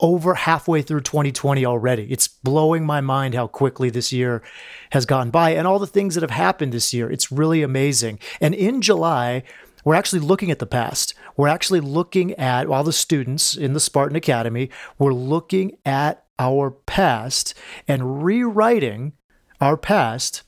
over halfway through 2020 already. It's blowing my mind how quickly this year has gone by and all the things that have happened this year. It's really amazing. And in July, we're actually looking at the past. We're actually looking at all the students in the Spartan Academy, we're looking at our past and rewriting our past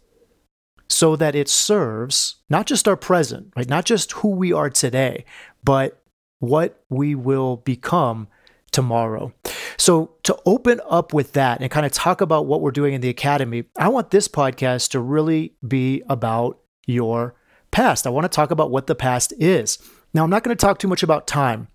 so that it serves not just our present, right? Not just who we are today, but what we will become tomorrow. So, to open up with that and kind of talk about what we're doing in the academy, I want this podcast to really be about your past. I want to talk about what the past is. Now, I'm not going to talk too much about time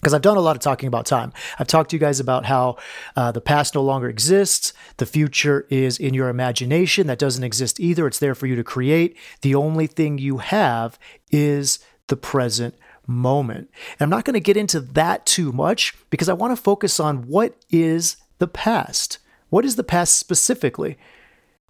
because I've done a lot of talking about time. I've talked to you guys about how uh, the past no longer exists. The future is in your imagination. That doesn't exist either. It's there for you to create. The only thing you have is the present moment. And I'm not going to get into that too much because I want to focus on what is the past. What is the past specifically?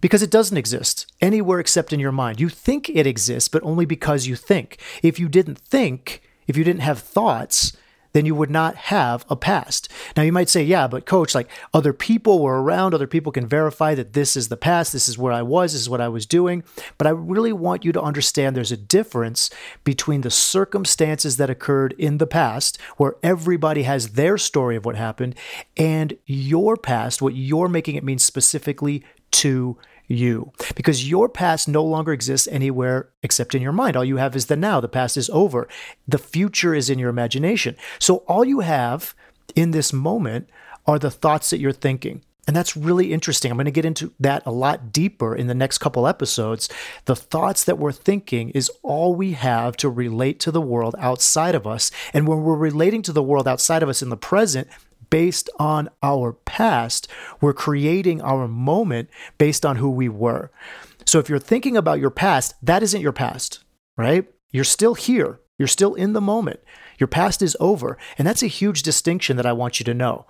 Because it doesn't exist anywhere except in your mind. You think it exists, but only because you think. If you didn't think, if you didn't have thoughts, then you would not have a past. Now, you might say, yeah, but coach, like other people were around, other people can verify that this is the past, this is where I was, this is what I was doing. But I really want you to understand there's a difference between the circumstances that occurred in the past, where everybody has their story of what happened, and your past, what you're making it mean specifically to you because your past no longer exists anywhere except in your mind. All you have is the now. The past is over. The future is in your imagination. So all you have in this moment are the thoughts that you're thinking. And that's really interesting. I'm going to get into that a lot deeper in the next couple episodes. The thoughts that we're thinking is all we have to relate to the world outside of us. And when we're relating to the world outside of us in the present, based on our past. We're creating our moment based on who we were. So if you're thinking about your past, that isn't your past, right? You're still here. You're still in the moment. Your past is over. And that's a huge distinction that I want you to know.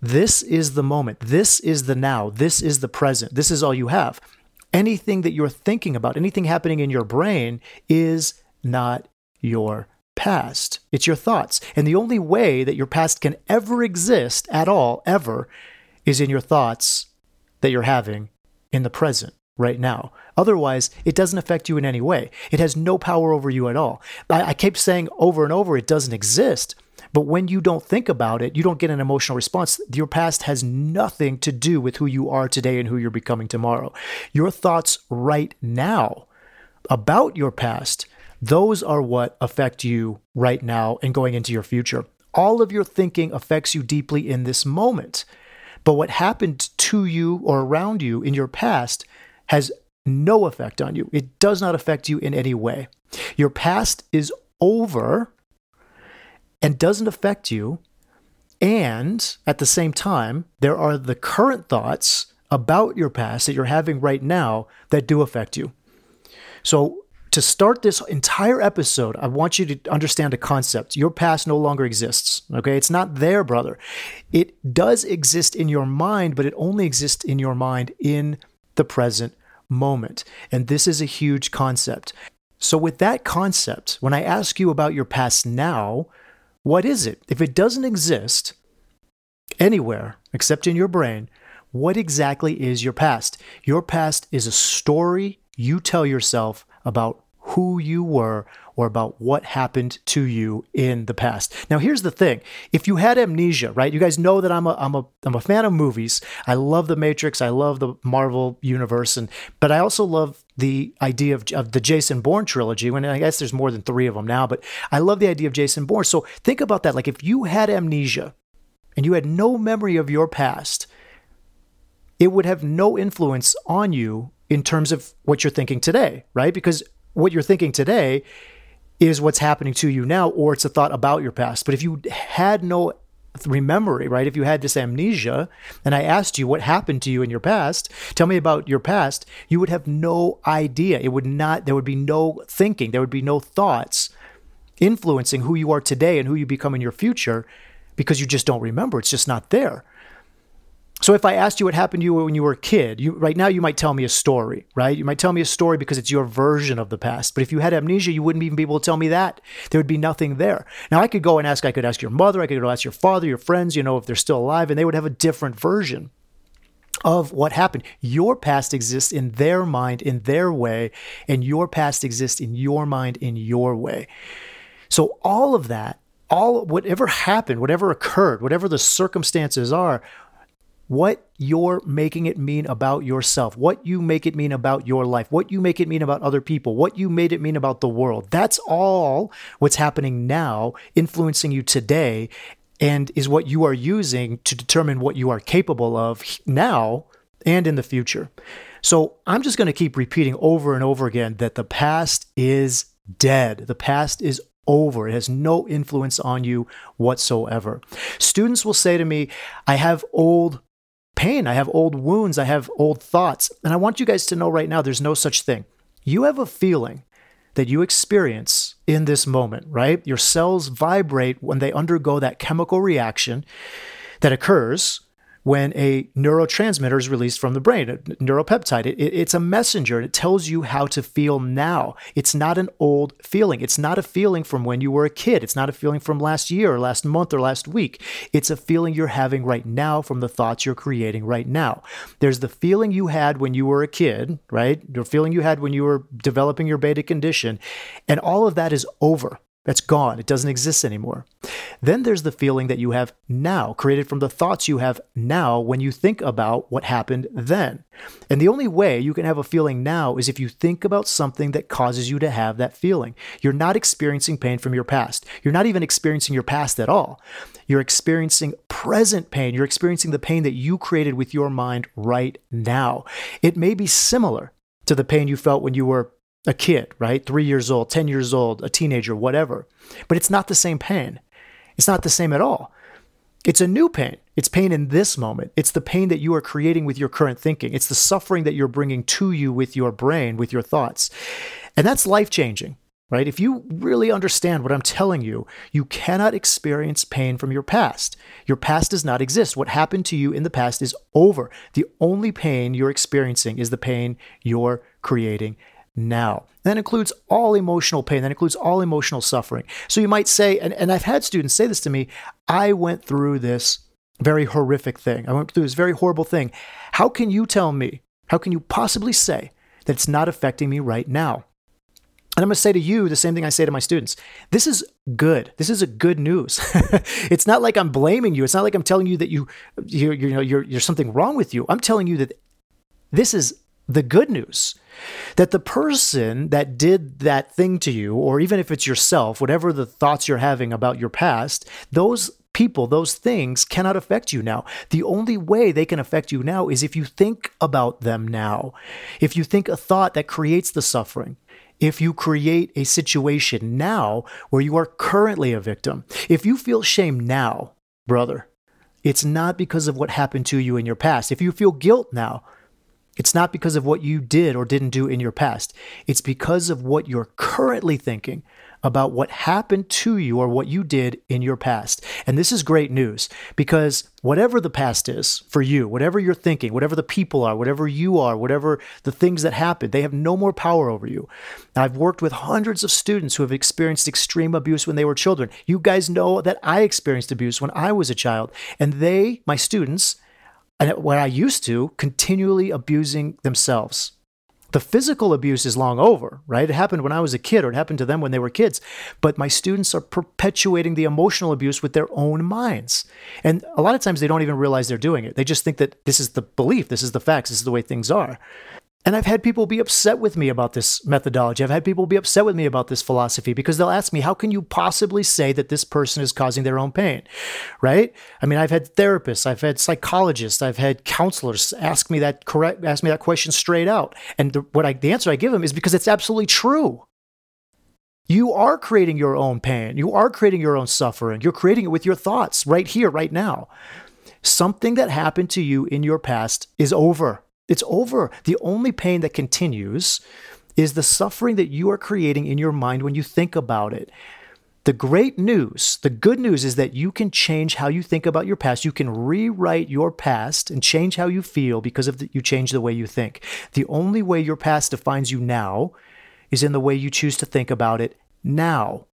This is the moment. This is the now. This is the present. This is all you have. Anything that you're thinking about, anything happening in your brain is not your past, it's your thoughts. And the only way that your past can ever exist at all, ever, is in your thoughts that you're having in the present right now. Otherwise, it doesn't affect you in any way. It has no power over you at all. I, I keep saying over and over it doesn't exist. But when you don't think about it, you don't get an emotional response. Your past has nothing to do with who you are today and who you're becoming tomorrow. Your thoughts right now about your past those are what affect you right now and going into your future. All of your thinking affects you deeply in this moment. But what happened to you or around you in your past has no effect on you. It does not affect you in any way. Your past is over and doesn't affect you. And at the same time, there are the current thoughts about your past that you're having right now that do affect you. So to start this entire episode, I want you to understand a concept. Your past no longer exists. Okay. It's not there, brother. It does exist in your mind, but it only exists in your mind in the present moment. And this is a huge concept. So, with that concept, when I ask you about your past now, what is it? If it doesn't exist anywhere except in your brain, what exactly is your past? Your past is a story you tell yourself about who you were or about what happened to you in the past. Now, here's the thing: if you had amnesia, right? You guys know that I'm a I'm a I'm a fan of movies. I love the Matrix. I love the Marvel universe, and but I also love the idea of, of the Jason Bourne trilogy. When I guess there's more than three of them now, but I love the idea of Jason Bourne. So think about that. Like if you had amnesia and you had no memory of your past, it would have no influence on you in terms of what you're thinking today, right? Because what you're thinking today is what's happening to you now, or it's a thought about your past. But if you had no memory, right? If you had this amnesia and I asked you what happened to you in your past, tell me about your past, you would have no idea. It would not, there would be no thinking, there would be no thoughts influencing who you are today and who you become in your future because you just don't remember. It's just not there. So if I asked you what happened to you when you were a kid, you right now you might tell me a story, right? You might tell me a story because it's your version of the past. But if you had amnesia, you wouldn't even be able to tell me that. There would be nothing there. Now I could go and ask, I could ask your mother, I could go ask your father, your friends, you know, if they're still alive, and they would have a different version of what happened. Your past exists in their mind, in their way, and your past exists in your mind, in your way. So all of that, all whatever happened, whatever occurred, whatever the circumstances are, what you're making it mean about yourself, what you make it mean about your life, what you make it mean about other people, what you made it mean about the world. That's all what's happening now, influencing you today, and is what you are using to determine what you are capable of now and in the future. So I'm just going to keep repeating over and over again that the past is dead. The past is over. It has no influence on you whatsoever. Students will say to me, I have old pain. I have old wounds. I have old thoughts. And I want you guys to know right now there's no such thing. You have a feeling that you experience in this moment, right? Your cells vibrate when they undergo that chemical reaction that occurs when a neurotransmitter is released from the brain, a neuropeptide. It, it, it's a messenger and it tells you how to feel now. It's not an old feeling. It's not a feeling from when you were a kid. It's not a feeling from last year or last month or last week. It's a feeling you're having right now from the thoughts you're creating right now. There's the feeling you had when you were a kid, right? The feeling you had when you were developing your beta condition. And all of that is over. That's gone. It doesn't exist anymore. Then there's the feeling that you have now, created from the thoughts you have now when you think about what happened then. And the only way you can have a feeling now is if you think about something that causes you to have that feeling. You're not experiencing pain from your past. You're not even experiencing your past at all. You're experiencing present pain. You're experiencing the pain that you created with your mind right now. It may be similar to the pain you felt when you were a kid, right? Three years old, 10 years old, a teenager, whatever. But it's not the same pain. It's not the same at all. It's a new pain. It's pain in this moment. It's the pain that you are creating with your current thinking. It's the suffering that you're bringing to you with your brain, with your thoughts. And that's life changing, right? If you really understand what I'm telling you, you cannot experience pain from your past. Your past does not exist. What happened to you in the past is over. The only pain you're experiencing is the pain you're creating now. That includes all emotional pain. That includes all emotional suffering. So you might say, and, and I've had students say this to me I went through this very horrific thing. I went through this very horrible thing. How can you tell me, how can you possibly say that it's not affecting me right now? And I'm going to say to you the same thing I say to my students. This is good. This is a good news. it's not like I'm blaming you. It's not like I'm telling you that you, you, you know, you're, you're something wrong with you. I'm telling you that this is the good news that the person that did that thing to you, or even if it's yourself, whatever the thoughts you're having about your past, those people, those things cannot affect you now. The only way they can affect you now is if you think about them now. If you think a thought that creates the suffering, if you create a situation now where you are currently a victim, if you feel shame now, brother, it's not because of what happened to you in your past. If you feel guilt now, it's not because of what you did or didn't do in your past. It's because of what you're currently thinking about what happened to you or what you did in your past. And this is great news because whatever the past is for you, whatever you're thinking, whatever the people are, whatever you are, whatever the things that happened, they have no more power over you. I've worked with hundreds of students who have experienced extreme abuse when they were children. You guys know that I experienced abuse when I was a child, and they, my students, and where I used to continually abusing themselves. The physical abuse is long over, right? It happened when I was a kid or it happened to them when they were kids. But my students are perpetuating the emotional abuse with their own minds. And a lot of times they don't even realize they're doing it. They just think that this is the belief, this is the facts, this is the way things are. And I've had people be upset with me about this methodology. I've had people be upset with me about this philosophy because they'll ask me, how can you possibly say that this person is causing their own pain? Right? I mean, I've had therapists, I've had psychologists, I've had counselors ask me that correct, ask me that question straight out. And the, what I, the answer I give them is because it's absolutely true. You are creating your own pain. You are creating your own suffering. You're creating it with your thoughts right here, right now. Something that happened to you in your past is over. It's over. The only pain that continues is the suffering that you are creating in your mind when you think about it. The great news, the good news is that you can change how you think about your past. You can rewrite your past and change how you feel because of the, you change the way you think. The only way your past defines you now is in the way you choose to think about it now.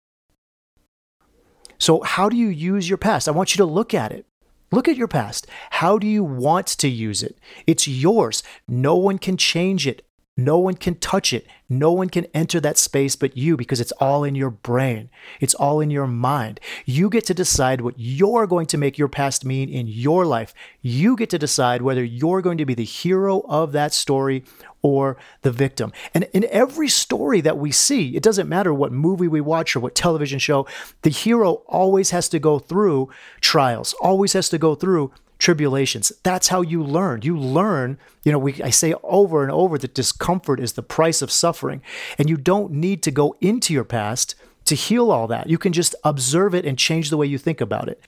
So, how do you use your past? I want you to look at it. Look at your past. How do you want to use it? It's yours. No one can change it. No one can touch it. No one can enter that space but you because it's all in your brain. It's all in your mind. You get to decide what you're going to make your past mean in your life. You get to decide whether you're going to be the hero of that story or the victim. And in every story that we see, it doesn't matter what movie we watch or what television show, the hero always has to go through trials, always has to go through tribulations. That's how you learn. You learn, you know, we I say over and over that discomfort is the price of suffering. And you don't need to go into your past to heal all that. You can just observe it and change the way you think about it.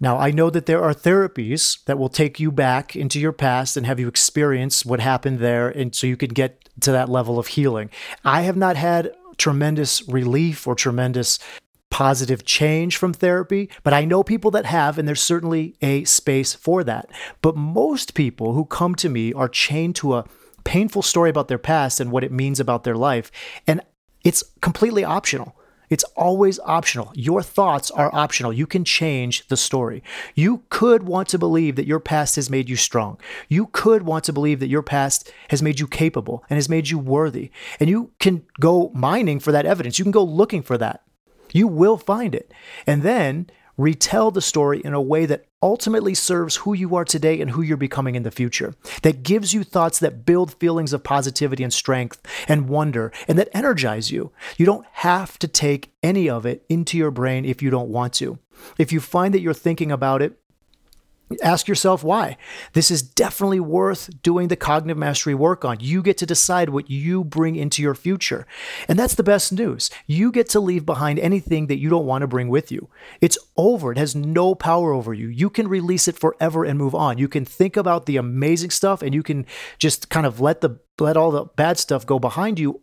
Now, I know that there are therapies that will take you back into your past and have you experience what happened there and so you can get to that level of healing. I have not had tremendous relief or tremendous positive change from therapy, but I know people that have, and there's certainly a space for that. But most people who come to me are chained to a painful story about their past and what it means about their life. And it's completely optional. It's always optional. Your thoughts are optional. You can change the story. You could want to believe that your past has made you strong. You could want to believe that your past has made you capable and has made you worthy. And you can go mining for that evidence. You can go looking for that. You will find it. And then retell the story in a way that ultimately serves who you are today and who you're becoming in the future, that gives you thoughts that build feelings of positivity and strength and wonder, and that energize you. You don't have to take any of it into your brain if you don't want to. If you find that you're thinking about it Ask yourself why. This is definitely worth doing the cognitive mastery work on. You get to decide what you bring into your future. And that's the best news. You get to leave behind anything that you don't want to bring with you. It's over. It has no power over you. You can release it forever and move on. You can think about the amazing stuff and you can just kind of let the let all the bad stuff go behind you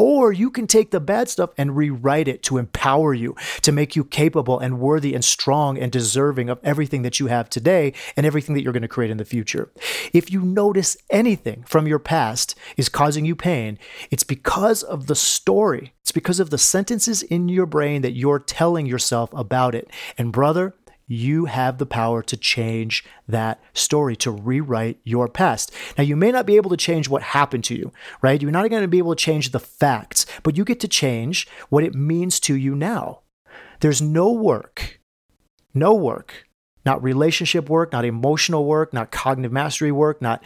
or you can take the bad stuff and rewrite it to empower you, to make you capable and worthy and strong and deserving of everything that you have today and everything that you're going to create in the future. If you notice anything from your past is causing you pain, it's because of the story. It's because of the sentences in your brain that you're telling yourself about it. And brother, you have the power to change that story, to rewrite your past. Now, you may not be able to change what happened to you, right? You're not going to be able to change the facts, but you get to change what it means to you now. There's no work, no work, not relationship work, not emotional work, not cognitive mastery work, not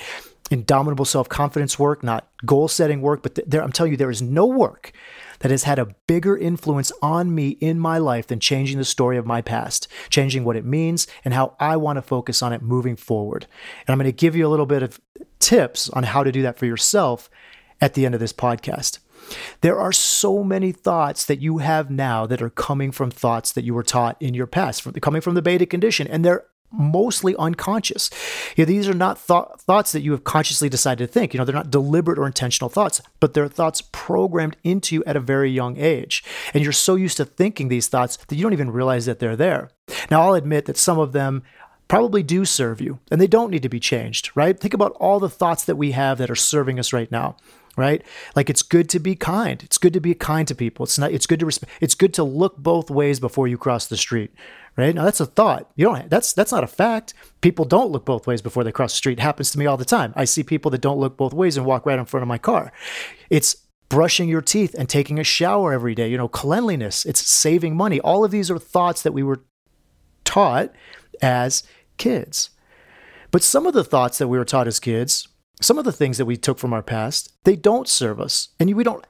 indomitable self confidence work, not goal setting work, but there, I'm telling you, there is no work that has had a bigger influence on me in my life than changing the story of my past, changing what it means and how I want to focus on it moving forward. And I'm going to give you a little bit of tips on how to do that for yourself at the end of this podcast. There are so many thoughts that you have now that are coming from thoughts that you were taught in your past, from, coming from the beta condition, and they're mostly unconscious. You know, these are not th- thoughts that you have consciously decided to think. You know, they're not deliberate or intentional thoughts, but they're thoughts programmed into you at a very young age. And you're so used to thinking these thoughts that you don't even realize that they're there. Now, I'll admit that some of them probably do serve you and they don't need to be changed, right? Think about all the thoughts that we have that are serving us right now right like it's good to be kind it's good to be kind to people it's not it's good to respect it's good to look both ways before you cross the street right? Now that's a thought. You don't. That's that's not a fact. People don't look both ways before they cross the street. It happens to me all the time. I see people that don't look both ways and walk right in front of my car. It's brushing your teeth and taking a shower every day. You know, cleanliness. It's saving money. All of these are thoughts that we were taught as kids. But some of the thoughts that we were taught as kids, some of the things that we took from our past, they don't serve us, and we don't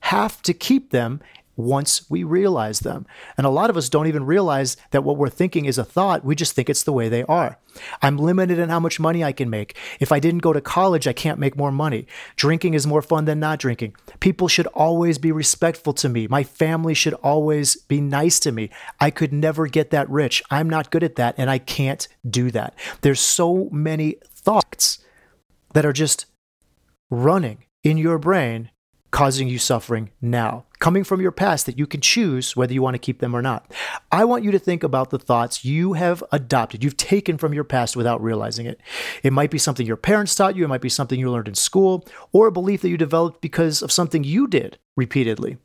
have to keep them once we realize them. And a lot of us don't even realize that what we're thinking is a thought. We just think it's the way they are. I'm limited in how much money I can make. If I didn't go to college, I can't make more money. Drinking is more fun than not drinking. People should always be respectful to me. My family should always be nice to me. I could never get that rich. I'm not good at that, and I can't do that. There's so many thoughts that are just running in your brain causing you suffering now, coming from your past that you can choose whether you want to keep them or not. I want you to think about the thoughts you have adopted, you've taken from your past without realizing it. It might be something your parents taught you, it might be something you learned in school, or a belief that you developed because of something you did repeatedly.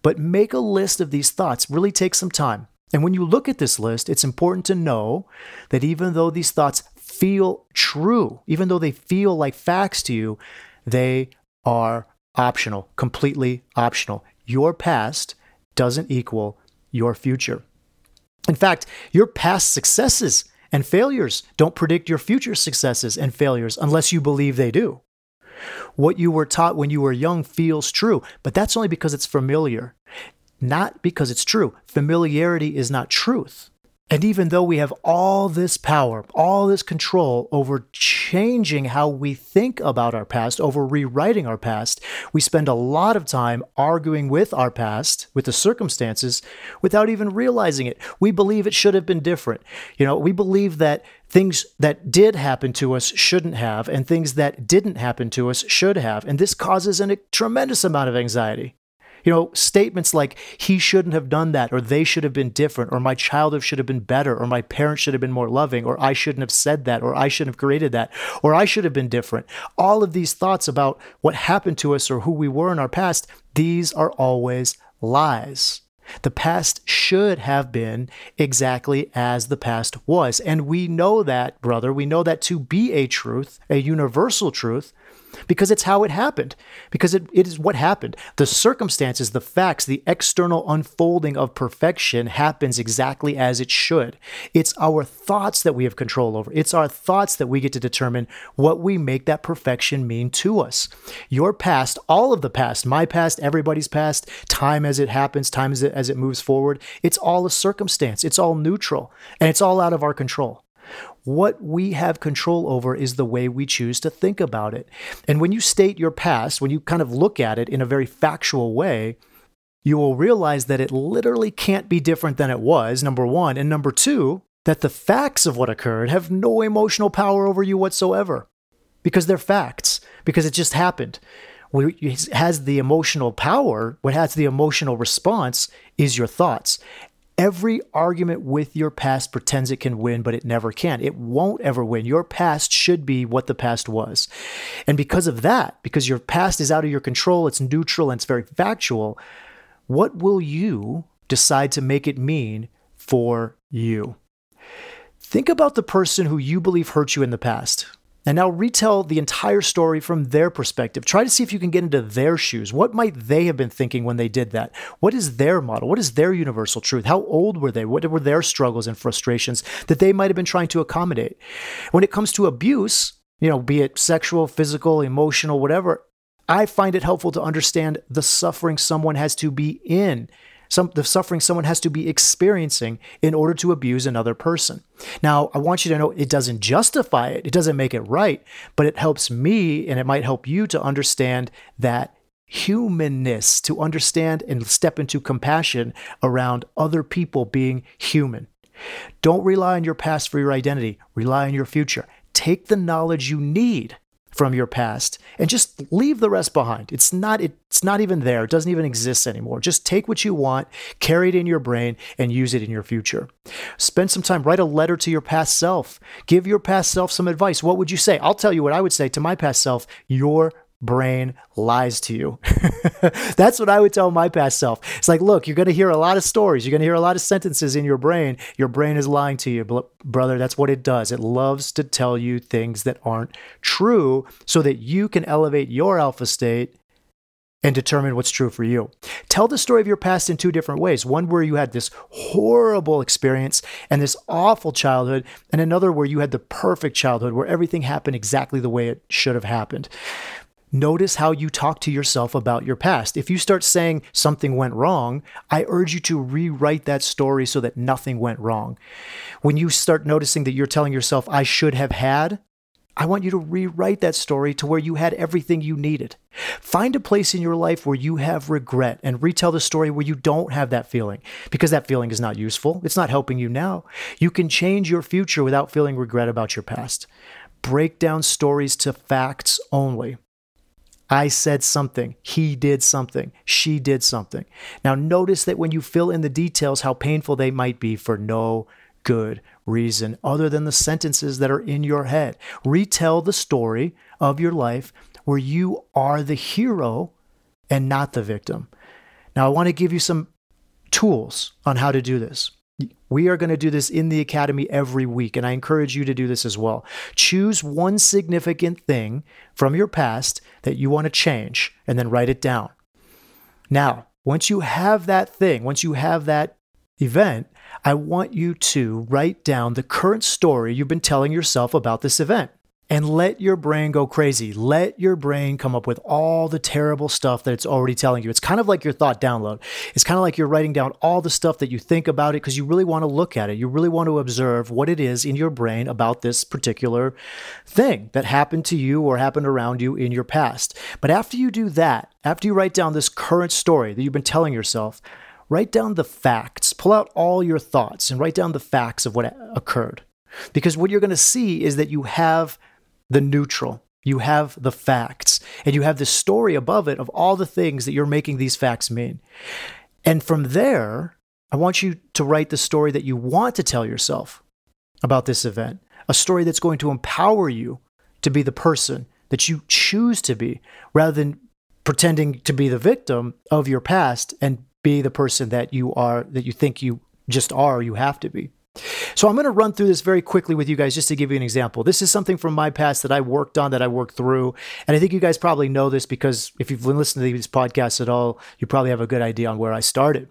But make a list of these thoughts, really take some time. And when you look at this list, it's important to know that even though these thoughts feel true, even though they feel like facts to you, they are optional, completely optional. Your past doesn't equal your future. In fact, your past successes and failures don't predict your future successes and failures unless you believe they do. What you were taught when you were young feels true, but that's only because it's familiar, not because it's true. Familiarity is not truth. And even though we have all this power, all this control over changing how we think about our past, over rewriting our past, we spend a lot of time arguing with our past, with the circumstances, without even realizing it. We believe it should have been different. You know, we believe that things that did happen to us shouldn't have, and things that didn't happen to us should have. And this causes a tremendous amount of anxiety. You know, statements like, he shouldn't have done that, or they should have been different, or my childhood should have been better, or my parents should have been more loving, or I shouldn't have said that, or I shouldn't have created that, or I should have been different. All of these thoughts about what happened to us or who we were in our past, these are always lies. The past should have been exactly as the past was. And we know that, brother, we know that to be a truth, a universal truth, because it's how it happened, because it, it is what happened. The circumstances, the facts, the external unfolding of perfection happens exactly as it should. It's our thoughts that we have control over. It's our thoughts that we get to determine what we make that perfection mean to us. Your past, all of the past, my past, everybody's past, time as it happens, time as it, as it moves forward, it's all a circumstance. It's all neutral and it's all out of our control. What we have control over is the way we choose to think about it. And when you state your past, when you kind of look at it in a very factual way, you will realize that it literally can't be different than it was, number one. And number two, that the facts of what occurred have no emotional power over you whatsoever because they're facts, because it just happened. What has the emotional power, what has the emotional response is your thoughts. Every argument with your past pretends it can win, but it never can. It won't ever win. Your past should be what the past was. And because of that, because your past is out of your control, it's neutral and it's very factual, what will you decide to make it mean for you? Think about the person who you believe hurt you in the past. And now retell the entire story from their perspective. Try to see if you can get into their shoes. What might they have been thinking when they did that? What is their model? What is their universal truth? How old were they? What were their struggles and frustrations that they might have been trying to accommodate? When it comes to abuse, you know, be it sexual, physical, emotional, whatever, I find it helpful to understand the suffering someone has to be in some the suffering someone has to be experiencing in order to abuse another person. Now, I want you to know it doesn't justify it, it doesn't make it right, but it helps me and it might help you to understand that humanness, to understand and step into compassion around other people being human. Don't rely on your past for your identity, rely on your future. Take the knowledge you need from your past and just leave the rest behind. It's not it's not even there. It doesn't even exist anymore. Just take what you want, carry it in your brain and use it in your future. Spend some time write a letter to your past self. Give your past self some advice. What would you say? I'll tell you what I would say to my past self. You're brain lies to you. That's what I would tell my past self. It's like, look, you're going to hear a lot of stories. You're going to hear a lot of sentences in your brain. Your brain is lying to you, brother. That's what it does. It loves to tell you things that aren't true so that you can elevate your alpha state and determine what's true for you. Tell the story of your past in two different ways. One where you had this horrible experience and this awful childhood, and another where you had the perfect childhood where everything happened exactly the way it should have happened Notice how you talk to yourself about your past. If you start saying something went wrong, I urge you to rewrite that story so that nothing went wrong. When you start noticing that you're telling yourself, I should have had, I want you to rewrite that story to where you had everything you needed. Find a place in your life where you have regret and retell the story where you don't have that feeling because that feeling is not useful. It's not helping you now. You can change your future without feeling regret about your past. Break down stories to facts only. I said something. He did something. She did something. Now, notice that when you fill in the details, how painful they might be for no good reason other than the sentences that are in your head. Retell the story of your life where you are the hero and not the victim. Now, I want to give you some tools on how to do this. We are going to do this in the academy every week, and I encourage you to do this as well. Choose one significant thing from your past that you want to change and then write it down. Now, once you have that thing, once you have that event, I want you to write down the current story you've been telling yourself about this event and let your brain go crazy. Let your brain come up with all the terrible stuff that it's already telling you. It's kind of like your thought download. It's kind of like you're writing down all the stuff that you think about it because you really want to look at it. You really want to observe what it is in your brain about this particular thing that happened to you or happened around you in your past. But after you do that, after you write down this current story that you've been telling yourself, write down the facts, pull out all your thoughts and write down the facts of what occurred. Because what you're going to see is that you have the neutral. You have the facts, and you have the story above it of all the things that you're making these facts mean. And from there, I want you to write the story that you want to tell yourself about this event, a story that's going to empower you to be the person that you choose to be rather than pretending to be the victim of your past and be the person that you are, that you think you just are, you have to be. So I'm going to run through this very quickly with you guys just to give you an example. This is something from my past that I worked on, that I worked through. And I think you guys probably know this because if you've listened to these podcasts at all, you probably have a good idea on where I started.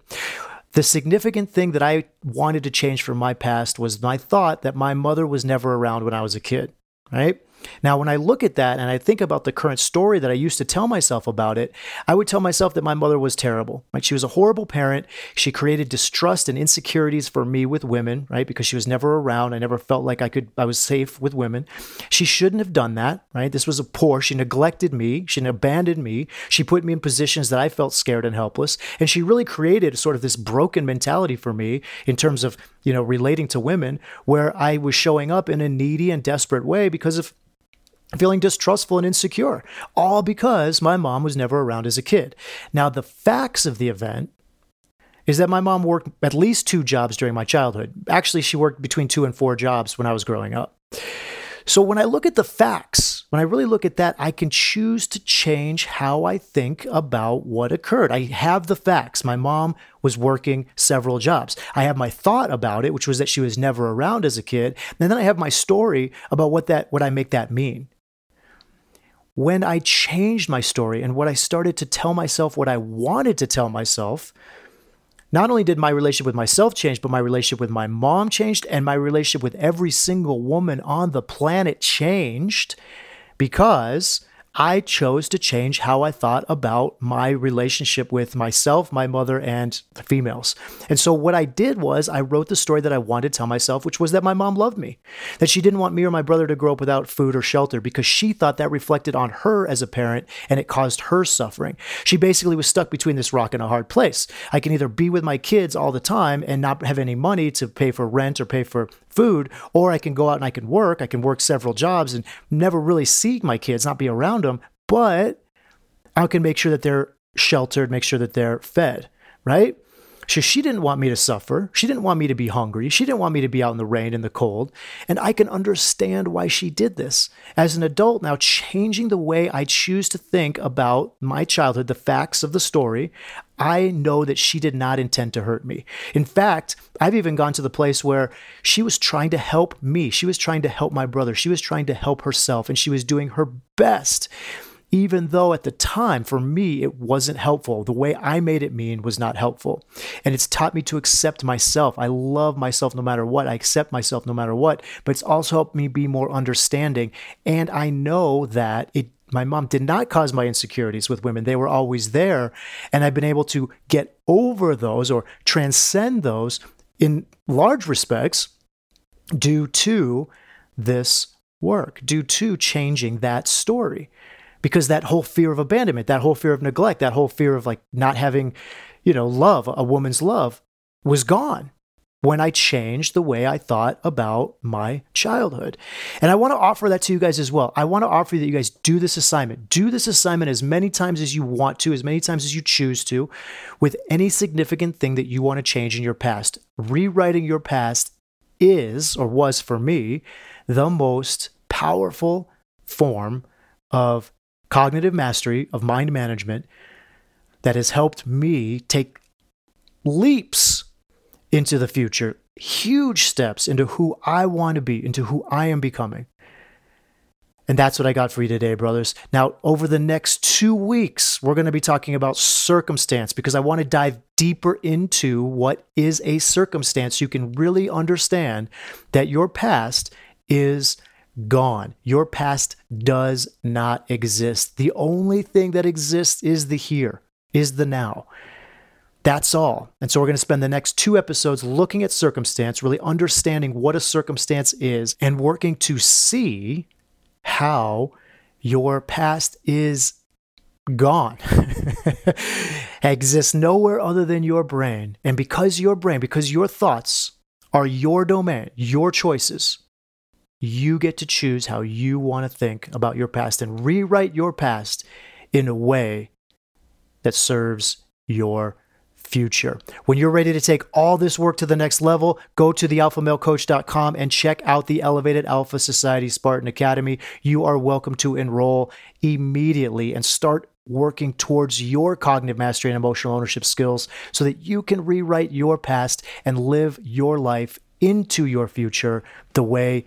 The significant thing that I wanted to change from my past was my thought that my mother was never around when I was a kid, right? Now, when I look at that and I think about the current story that I used to tell myself about it, I would tell myself that my mother was terrible. Right? She was a horrible parent. She created distrust and insecurities for me with women, right? Because she was never around. I never felt like I could I was safe with women. She shouldn't have done that, right? This was a poor. She neglected me. She abandoned me. She put me in positions that I felt scared and helpless. And she really created sort of this broken mentality for me in terms of, you know, relating to women where I was showing up in a needy and desperate way because of feeling distrustful and insecure, all because my mom was never around as a kid. Now, the facts of the event is that my mom worked at least two jobs during my childhood. Actually, she worked between two and four jobs when I was growing up. So when I look at the facts, when I really look at that, I can choose to change how I think about what occurred. I have the facts. My mom was working several jobs. I have my thought about it, which was that she was never around as a kid. And then I have my story about what that what I make that mean when I changed my story and what I started to tell myself what I wanted to tell myself, not only did my relationship with myself change, but my relationship with my mom changed and my relationship with every single woman on the planet changed because I chose to change how I thought about my relationship with myself, my mother, and the females. And so, what I did was I wrote the story that I wanted to tell myself, which was that my mom loved me, that she didn't want me or my brother to grow up without food or shelter because she thought that reflected on her as a parent and it caused her suffering. She basically was stuck between this rock and a hard place. I can either be with my kids all the time and not have any money to pay for rent or pay for food, or I can go out and I can work. I can work several jobs and never really see my kids, not be around them, but I can make sure that they're sheltered, make sure that they're fed, right? So she didn't want me to suffer. She didn't want me to be hungry. She didn't want me to be out in the rain and the cold. And I can understand why she did this. As an adult now, changing the way I choose to think about my childhood, the facts of the story, I know that she did not intend to hurt me. In fact, I've even gone to the place where she was trying to help me. She was trying to help my brother. She was trying to help herself, and she was doing her best even though at the time for me it wasn't helpful. The way I made it mean was not helpful. And it's taught me to accept myself. I love myself no matter what. I accept myself no matter what. But it's also helped me be more understanding. And I know that it my mom did not cause my insecurities with women. They were always there. And I've been able to get over those or transcend those in large respects due to this work, due to changing that story. Because that whole fear of abandonment, that whole fear of neglect, that whole fear of like not having, you know, love, a woman's love was gone when I changed the way I thought about my childhood. And I want to offer that to you guys as well. I want to offer you that you guys do this assignment. Do this assignment as many times as you want to, as many times as you choose to, with any significant thing that you want to change in your past. Rewriting your past is, or was for me, the most powerful form of cognitive mastery, of mind management that has helped me take leaps into the future, huge steps into who I want to be, into who I am becoming. And that's what I got for you today, brothers. Now, over the next two weeks, we're going to be talking about circumstance because I want to dive deeper into what is a circumstance. You can really understand that your past is gone. Your past does not exist. The only thing that exists is the here, is the now. That's all. And so we're going to spend the next two episodes looking at circumstance, really understanding what a circumstance is, and working to see how your past is gone. exists nowhere other than your brain. And because your brain, because your thoughts are your domain, your choices, you get to choose how you want to think about your past and rewrite your past in a way that serves your future. When you're ready to take all this work to the next level, go to thealphamalecoach.com and check out the Elevated Alpha Society Spartan Academy. You are welcome to enroll immediately and start working towards your cognitive mastery and emotional ownership skills so that you can rewrite your past and live your life into your future the way